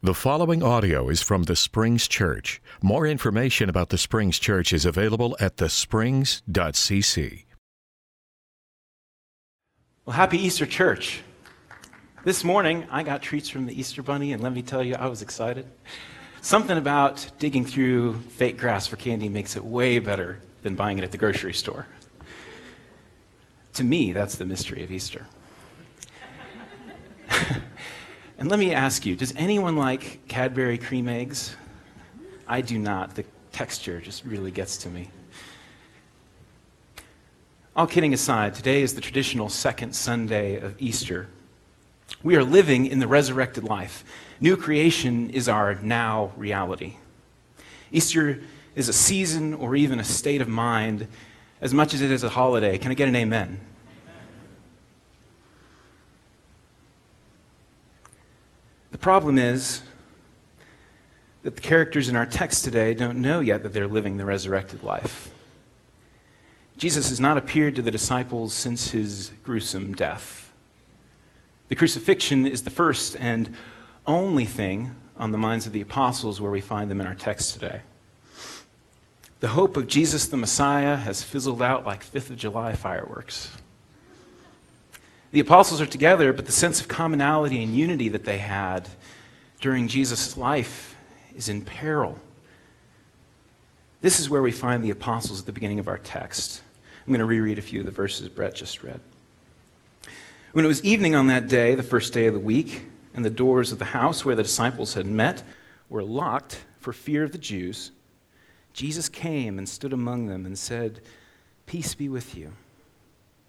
The following audio is from the Springs Church. More information about the Springs Church is available at thesprings.cc. Well, happy Easter, church. This morning, I got treats from the Easter Bunny, and let me tell you, I was excited. Something about digging through fake grass for candy makes it way better than buying it at the grocery store. To me, that's the mystery of Easter. And let me ask you does anyone like Cadbury cream eggs? I do not. The texture just really gets to me. All kidding aside, today is the traditional second Sunday of Easter. We are living in the resurrected life. New creation is our now reality. Easter is a season or even a state of mind as much as it is a holiday. Can I get an amen? The problem is that the characters in our text today don't know yet that they're living the resurrected life. Jesus has not appeared to the disciples since his gruesome death. The crucifixion is the first and only thing on the minds of the apostles where we find them in our text today. The hope of Jesus the Messiah has fizzled out like 5th of July fireworks. The apostles are together, but the sense of commonality and unity that they had during Jesus' life is in peril. This is where we find the apostles at the beginning of our text. I'm going to reread a few of the verses Brett just read. When it was evening on that day, the first day of the week, and the doors of the house where the disciples had met were locked for fear of the Jews, Jesus came and stood among them and said, Peace be with you.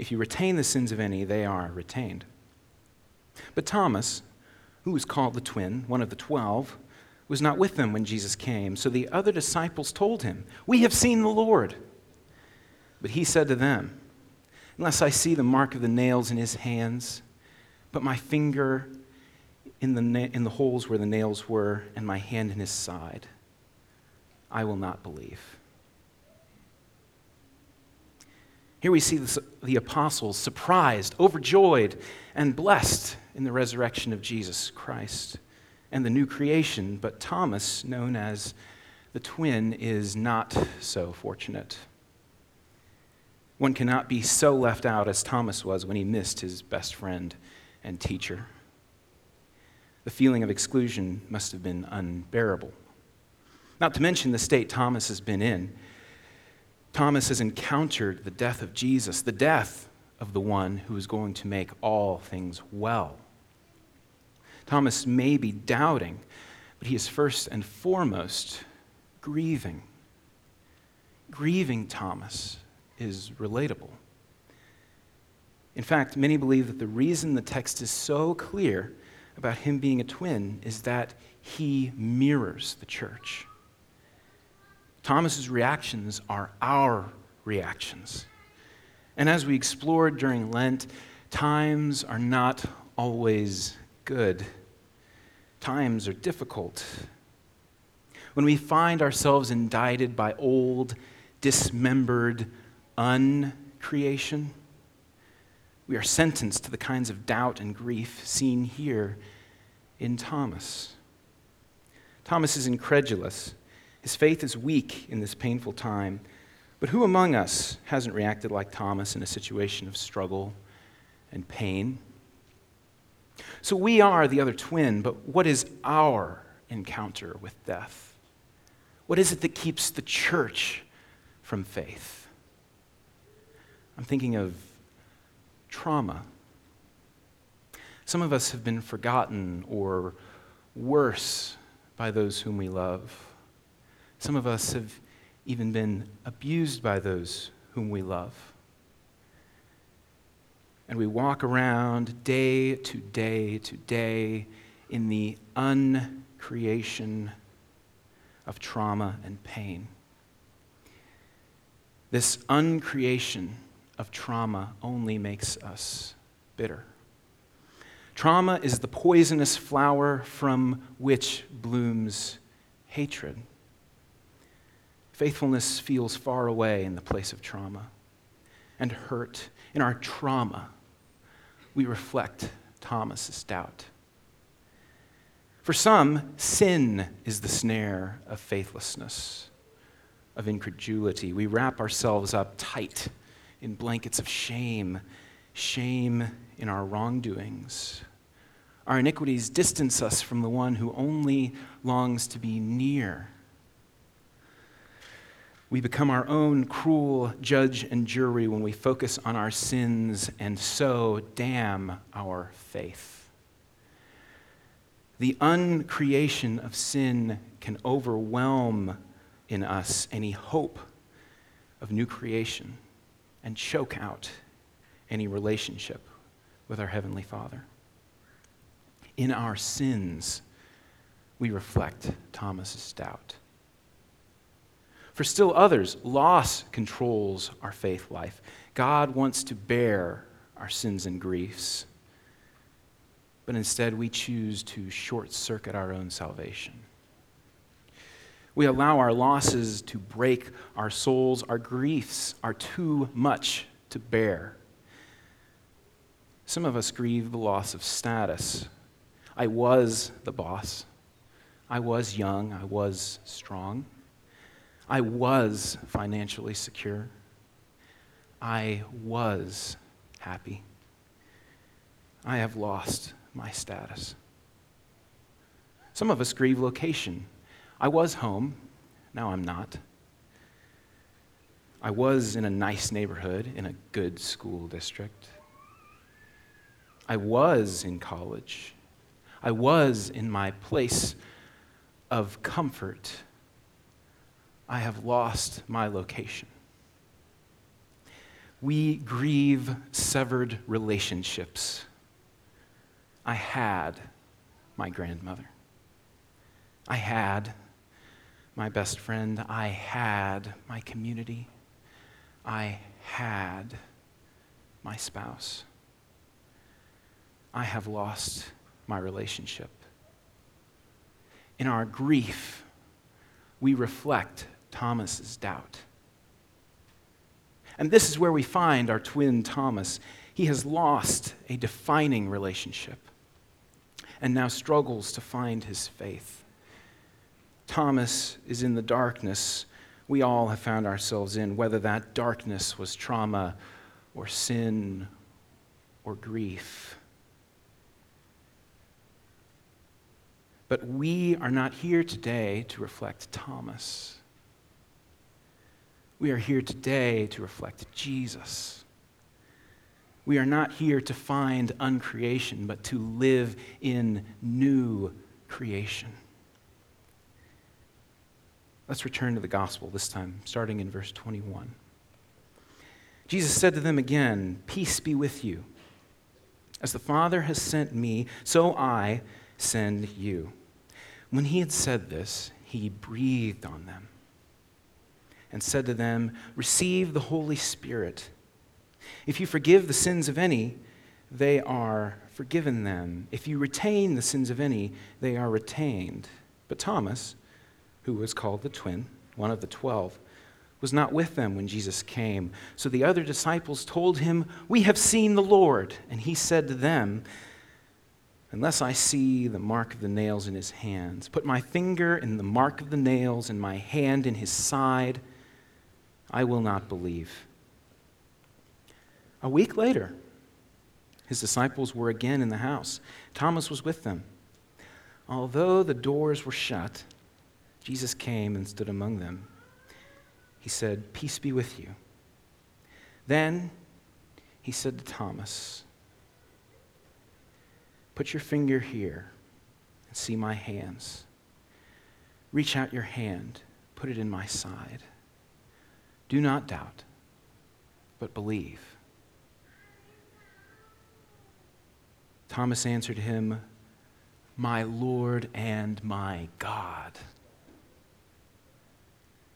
If you retain the sins of any, they are retained. But Thomas, who was called the twin, one of the twelve, was not with them when Jesus came. So the other disciples told him, We have seen the Lord. But he said to them, Unless I see the mark of the nails in his hands, put my finger in the, na- in the holes where the nails were, and my hand in his side, I will not believe. Here we see the, apostles surprised, overjoyed, and blessed in the resurrection of Jesus Christ and the new creation. But Thomas, known as the twin, is not so fortunate. One cannot be so left out as Thomas was when he missed his best friend and teacher. The feeling of exclusion must have been unbearable. Not to mention the state Thomas has been in. Thomas has encountered the death of Jesus, the death of the one who is going to make all things well. Thomas may be doubting, but he is first and foremost grieving. Grieving Thomas is relatable. In fact, many believe that the reason the text is so clear about him being a twin is that he mirrors the church. Thomas's reactions are our reactions. And as we explored during Lent, times are not always good. Times are difficult. When we find ourselves indicted by old, dismembered uncreation, we are sentenced to the kinds of doubt and grief seen here in Thomas. Thomas is incredulous his faith is weak in this painful time. But who among us hasn't reacted like Thomas in a situation of struggle and pain? So we are the other twin, but what is our encounter with death? What is it that keeps the church from faith? I'm thinking of trauma. Some of us have been forgotten or worse by those whom we love. Some of us have even been abused by those whom we love. And we walk around day to day to day in the uncreation of trauma and pain. This uncreation of trauma only makes us bitter. Trauma is the poisonous flower from which blooms hatred. Faithfulness feels far away in the place of trauma and hurt. In our trauma, we reflect Thomas's doubt. For some, sin is the snare of faithlessness, of incredulity. We wrap ourselves up tight in blankets of shame, shame in our wrongdoings. Our iniquities distance us from the one who only longs to be near. We become our own cruel judge and jury when we focus on our sins and so damn our faith. The uncreation of sin can overwhelm in us any hope of new creation and choke out any relationship with our Heavenly Father. In our sins, we reflect Thomas's doubt. For still others, loss controls our faith life. God wants to bear our sins and griefs but instead we choose to short circuit our own salvation. We allow our losses to break our souls. Our griefs are too much to bear. Some of us grieve the loss of status. I was the boss. I was young. I was strong. I was financially secure. I was happy. I have lost my status. Some of us grieve location. I was home, now I'm not. I was in a nice neighborhood, in a good school district. I was in college. I was in my place of comfort. I have lost my location. We grieve severed relationships I had my grandmother. I had my best friend. I had my community. I had my spouse. I have lost my relationship. In our grief, we reflect Thomas's doubt. And this is where we find our twin Thomas. He has lost a defining relationship and now struggles to find his faith. Thomas is in the darkness we all have found ourselves in, whether that darkness was trauma or sin or grief. But we are not here today to reflect Thomas. We are here today to reflect Jesus. We are not here to find uncreation, but to live in new creation. Let's return to the gospel this time, starting in verse 21. Jesus said to them again, Peace be with you. As the Father has sent me, so I send you. When he had said this, he breathed on them and said to them, Receive the Holy Spirit. If you forgive the sins of any, they are forgiven them. If you retain the sins of any, they are retained. But Thomas, who was called the twin, one of the twelve, was not with them when Jesus came. So the other disciples told him, We have seen the Lord. And he said to them, Unless I see the mark of the nails in his hands, put my finger in the mark of the nails and my hand in his side, I will not believe. A week later, his disciples were again in the house. Thomas was with them. Although the doors were shut, Jesus came and stood among them. He said, Peace be with you. Then he said to Thomas, Put your finger here and see my hands. Reach out your hand, put it in my side. Do not doubt, but believe. Thomas answered him, My Lord and my God.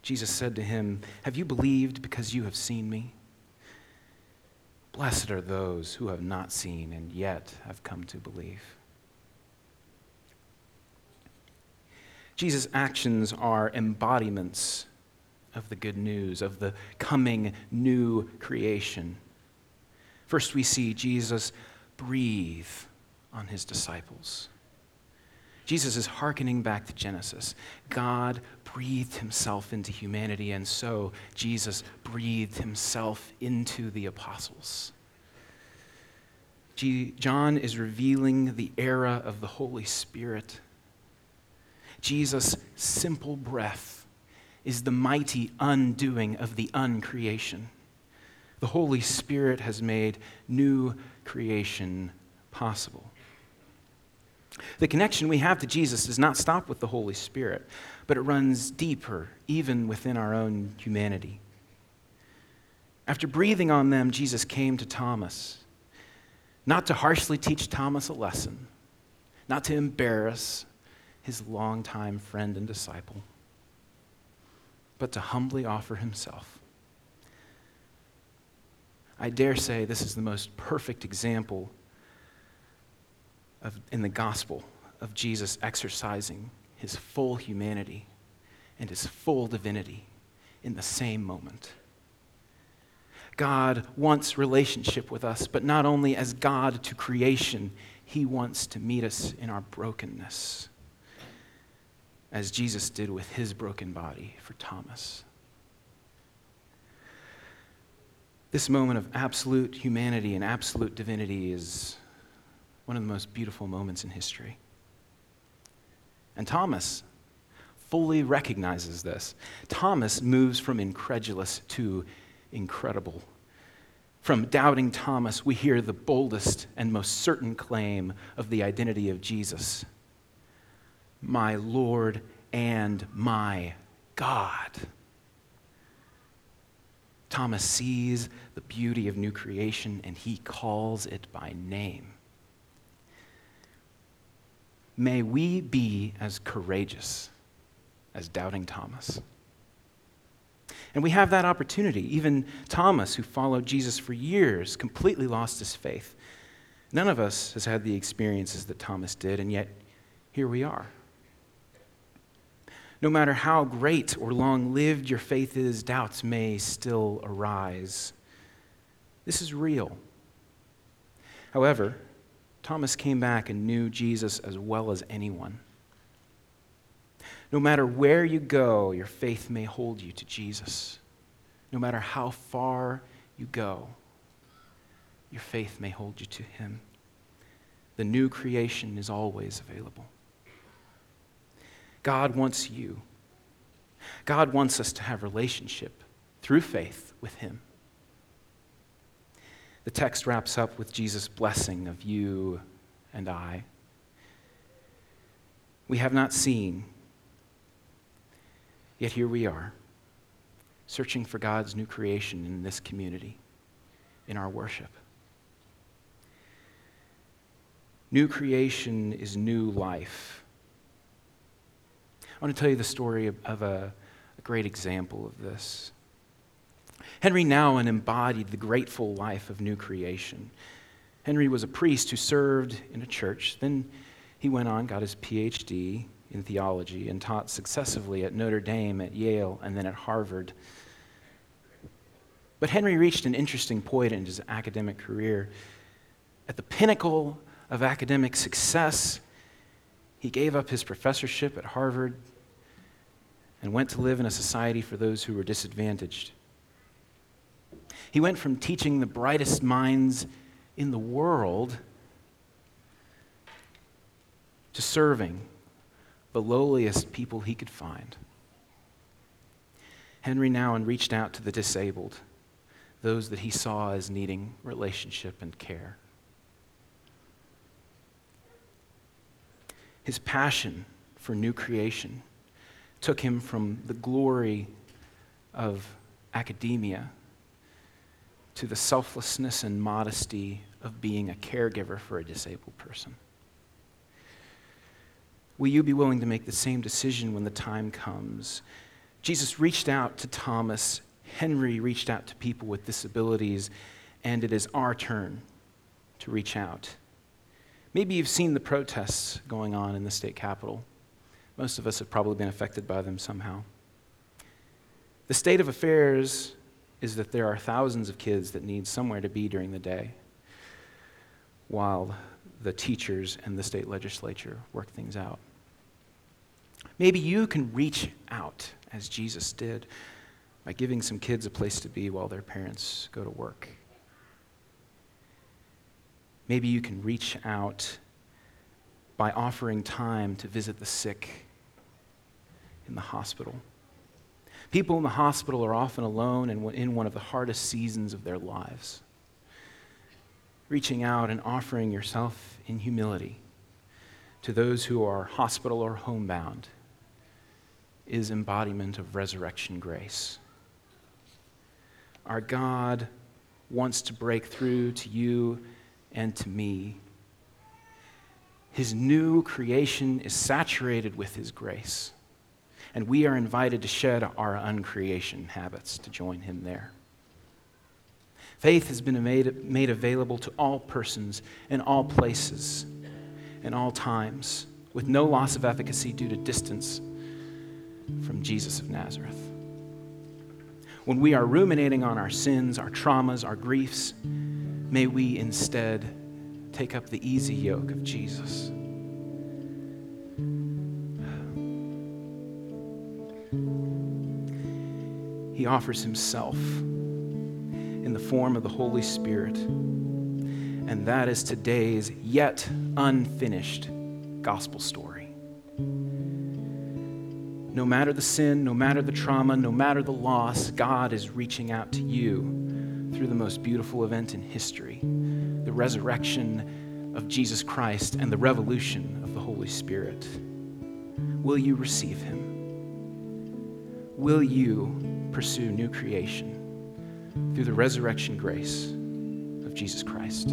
Jesus said to him, Have you believed because you have seen me? Blessed are those who have not seen and yet have come to believe. Jesus' actions are embodiments of the good news, of the coming new creation. First, we see Jesus breathe on his disciples. Jesus is hearkening back to Genesis. God breathed himself into humanity, and so Jesus breathed himself into the apostles. John is revealing the era of the Holy Spirit. Jesus' simple breath is the mighty undoing of the uncreation. The Holy Spirit has made new creation possible. The connection we have to Jesus does not stop with the Holy Spirit, but it runs deeper, even within our own humanity. After breathing on them, Jesus came to Thomas, not to harshly teach Thomas a lesson, not to embarrass his longtime friend and disciple, but to humbly offer himself. I dare say this is the most perfect example of, in the gospel of Jesus exercising his full humanity and his full divinity in the same moment. God wants relationship with us, but not only as God to creation, he wants to meet us in our brokenness, as Jesus did with his broken body for Thomas. This moment of absolute humanity and absolute divinity is one of the most beautiful moments in history. And Thomas fully recognizes this. Thomas moves from incredulous to incredible. From doubting Thomas, we hear the boldest and most certain claim of the identity of Jesus My Lord and my God. Thomas sees the beauty of new creation and he calls it by name. May we be as courageous as doubting Thomas. And we have that opportunity. Even Thomas, who followed Jesus for years, completely lost his faith. None of us has had the experiences that Thomas did, and yet here we are. No matter how great or long lived your faith is, doubts may still arise. This is real. However, Thomas came back and knew Jesus as well as anyone. No matter where you go, your faith may hold you to Jesus. No matter how far you go, your faith may hold you to Him. The new creation is always available. God wants you. God wants us to have relationship through faith with Him. The text wraps up with Jesus' blessing of you and I. We have not seen, yet here we are, searching for God's new creation in this community, in our worship. New creation is new life. I want to tell you the story of, a, a great example of this. Henry Nouwen embodied the grateful life of new creation. Henry was a priest who served in a church. Then he went on, got his PhD in theology, and taught successively at Notre Dame, at Yale, and then at Harvard. But Henry reached an interesting point in his academic career. At the pinnacle of academic success, he gave up his professorship at Harvard and went to live in a society for those who were disadvantaged. He went from teaching the brightest minds in the world to serving the lowliest people he could find. Henry Nouwen reached out to the disabled, those that he saw as needing relationship and care. His passion for new creation took him from the glory of academia to the selflessness and modesty of being a caregiver for a disabled person? Will you be willing to make the same decision when the time comes Jesus reached out to Thomas, Henry reached out to people with disabilities, and it is our turn to reach out. Maybe you've seen the protests going on in the state capitol. Most of us have probably been affected by them somehow. The state of affairs is that there are thousands of kids that need somewhere to be during the day while the teachers and the state legislature work things out. Maybe you can reach out as Jesus did by giving some kids a place to be while their parents go to work. Maybe you can reach out by offering time to visit the sick in the hospital. People in the hospital are often alone and in one of the hardest seasons of their lives. Reaching out and offering yourself in humility to those who are hospital or homebound is embodiment of resurrection grace. Our God wants to break through to you and to me. His new creation is saturated with His grace, and we are invited to shed our uncreation habits to join Him there. Faith has been made, made available to all persons in all places, in all times, with no loss of efficacy due to distance from Jesus of Nazareth. When we are ruminating on our sins, our traumas, our griefs, may we instead take up the easy yoke of Jesus. He offers himself in the form of the Holy Spirit. And that is today's yet unfinished gospel story. No matter the sin, no matter the trauma, no matter the loss, God is reaching out to you through the most beautiful event in history the resurrection of Jesus Christ and the revolution of the Holy Spirit. Will you receive him? Will you pursue new creation through the resurrection grace of Jesus Christ?